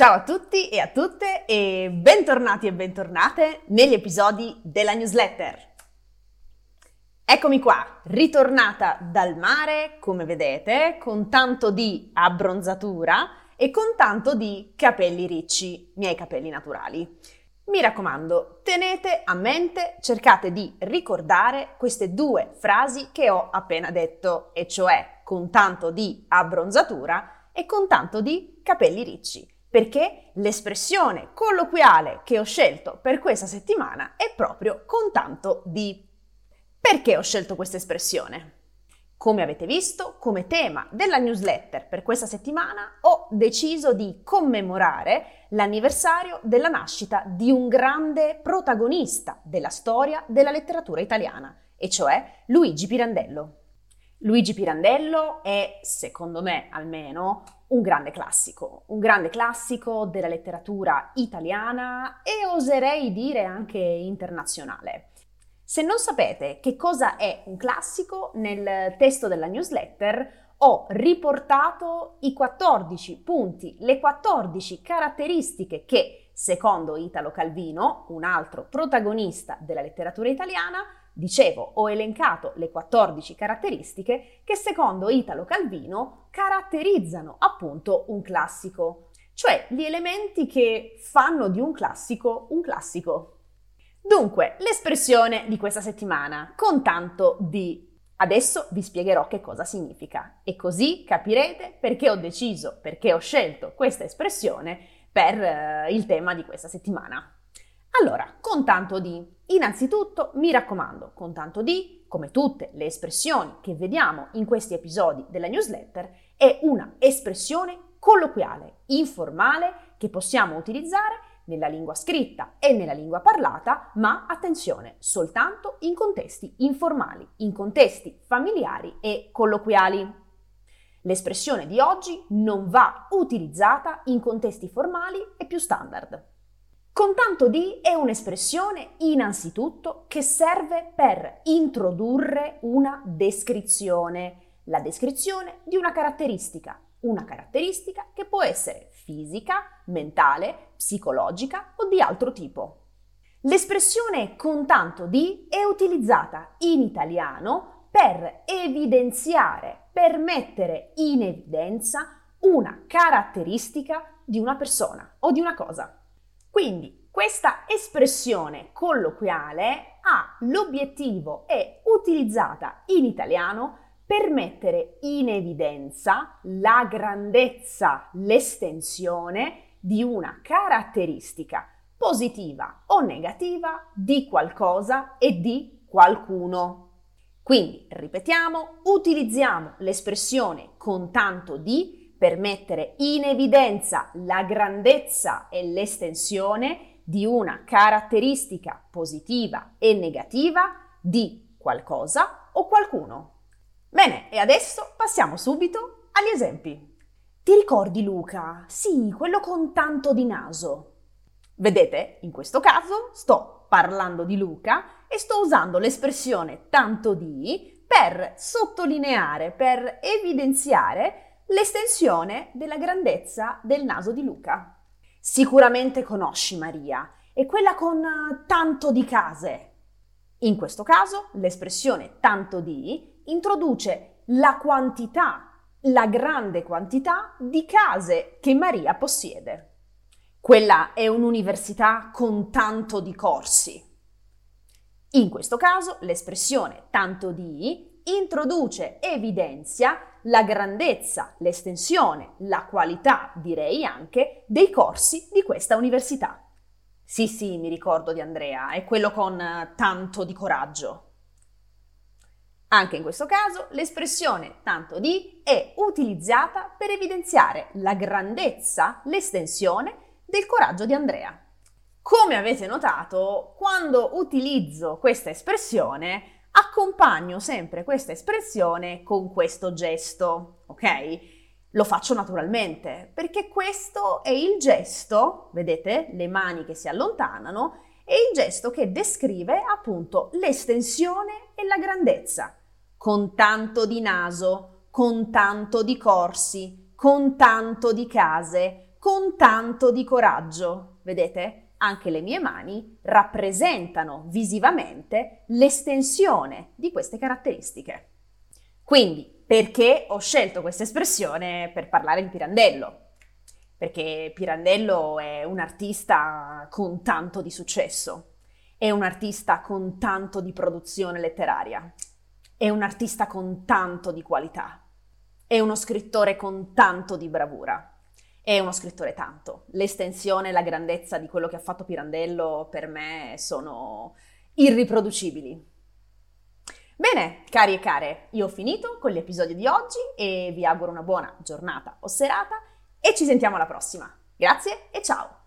Ciao a tutti e a tutte e bentornati e bentornate negli episodi della newsletter. Eccomi qua, ritornata dal mare, come vedete, con tanto di abbronzatura e con tanto di capelli ricci, miei capelli naturali. Mi raccomando, tenete a mente, cercate di ricordare queste due frasi che ho appena detto, e cioè con tanto di abbronzatura e con tanto di capelli ricci, perché l'espressione colloquiale che ho scelto per questa settimana è proprio con tanto di. Perché ho scelto questa espressione? Come avete visto, come tema della newsletter per questa settimana ho deciso di commemorare l'anniversario della nascita di un grande protagonista della storia della letteratura italiana, e cioè Luigi Pirandello. Luigi Pirandello è, secondo me almeno, un grande classico, un grande classico della letteratura italiana e oserei dire anche internazionale. Se non sapete che cosa è un classico, nel testo della newsletter ho riportato i 14 punti, le 14 caratteristiche che, secondo Italo Calvino, un altro protagonista della letteratura italiana, dicevo, ho elencato le 14 caratteristiche che secondo Italo Calvino caratterizzano appunto un classico, cioè gli elementi che fanno di un classico un classico. Dunque, l'espressione di questa settimana, con tanto di... Adesso vi spiegherò che cosa significa e così capirete perché ho deciso, perché ho scelto questa espressione per eh, il tema di questa settimana. Allora, con tanto di, innanzitutto mi raccomando, con tanto di, come tutte le espressioni che vediamo in questi episodi della newsletter, è una espressione colloquiale, informale, che possiamo utilizzare nella lingua scritta e nella lingua parlata, ma attenzione, soltanto in contesti informali, in contesti familiari e colloquiali. L'espressione di oggi non va utilizzata in contesti formali e più standard. Con tanto di è un'espressione innanzitutto che serve per introdurre una descrizione, la descrizione di una caratteristica, una caratteristica che può essere fisica, mentale, psicologica o di altro tipo. L'espressione con tanto di è utilizzata in italiano per evidenziare, per mettere in evidenza una caratteristica di una persona o di una cosa. Quindi questa espressione colloquiale ha l'obiettivo, è utilizzata in italiano per mettere in evidenza la grandezza, l'estensione di una caratteristica positiva o negativa di qualcosa e di qualcuno. Quindi, ripetiamo, utilizziamo l'espressione con tanto di per mettere in evidenza la grandezza e l'estensione di una caratteristica positiva e negativa di qualcosa o qualcuno. Bene, e adesso passiamo subito agli esempi. Ti ricordi Luca? Sì, quello con tanto di naso. Vedete, in questo caso sto parlando di Luca e sto usando l'espressione tanto di per sottolineare, per evidenziare l'estensione della grandezza del naso di Luca. Sicuramente conosci Maria, è quella con tanto di case. In questo caso l'espressione tanto di introduce la quantità, la grande quantità di case che Maria possiede. Quella è un'università con tanto di corsi. In questo caso l'espressione tanto di introduce, evidenzia la grandezza, l'estensione, la qualità, direi anche, dei corsi di questa università. Sì, sì, mi ricordo di Andrea, è quello con tanto di coraggio. Anche in questo caso l'espressione tanto di è utilizzata per evidenziare la grandezza, l'estensione del coraggio di Andrea. Come avete notato, quando utilizzo questa espressione, accompagno sempre questa espressione con questo gesto, ok? Lo faccio naturalmente, perché questo è il gesto, vedete, le mani che si allontanano, è il gesto che descrive appunto l'estensione e la grandezza con tanto di naso, con tanto di corsi, con tanto di case, con tanto di coraggio. Vedete? Anche le mie mani rappresentano visivamente l'estensione di queste caratteristiche. Quindi, perché ho scelto questa espressione per parlare di Pirandello? Perché Pirandello è un artista con tanto di successo, è un artista con tanto di produzione letteraria, è un artista con tanto di qualità, è uno scrittore con tanto di bravura. È uno scrittore tanto. L'estensione e la grandezza di quello che ha fatto Pirandello per me sono irriproducibili. Bene, cari e care, io ho finito con l'episodio di oggi e vi auguro una buona giornata o serata e ci sentiamo alla prossima. Grazie e ciao!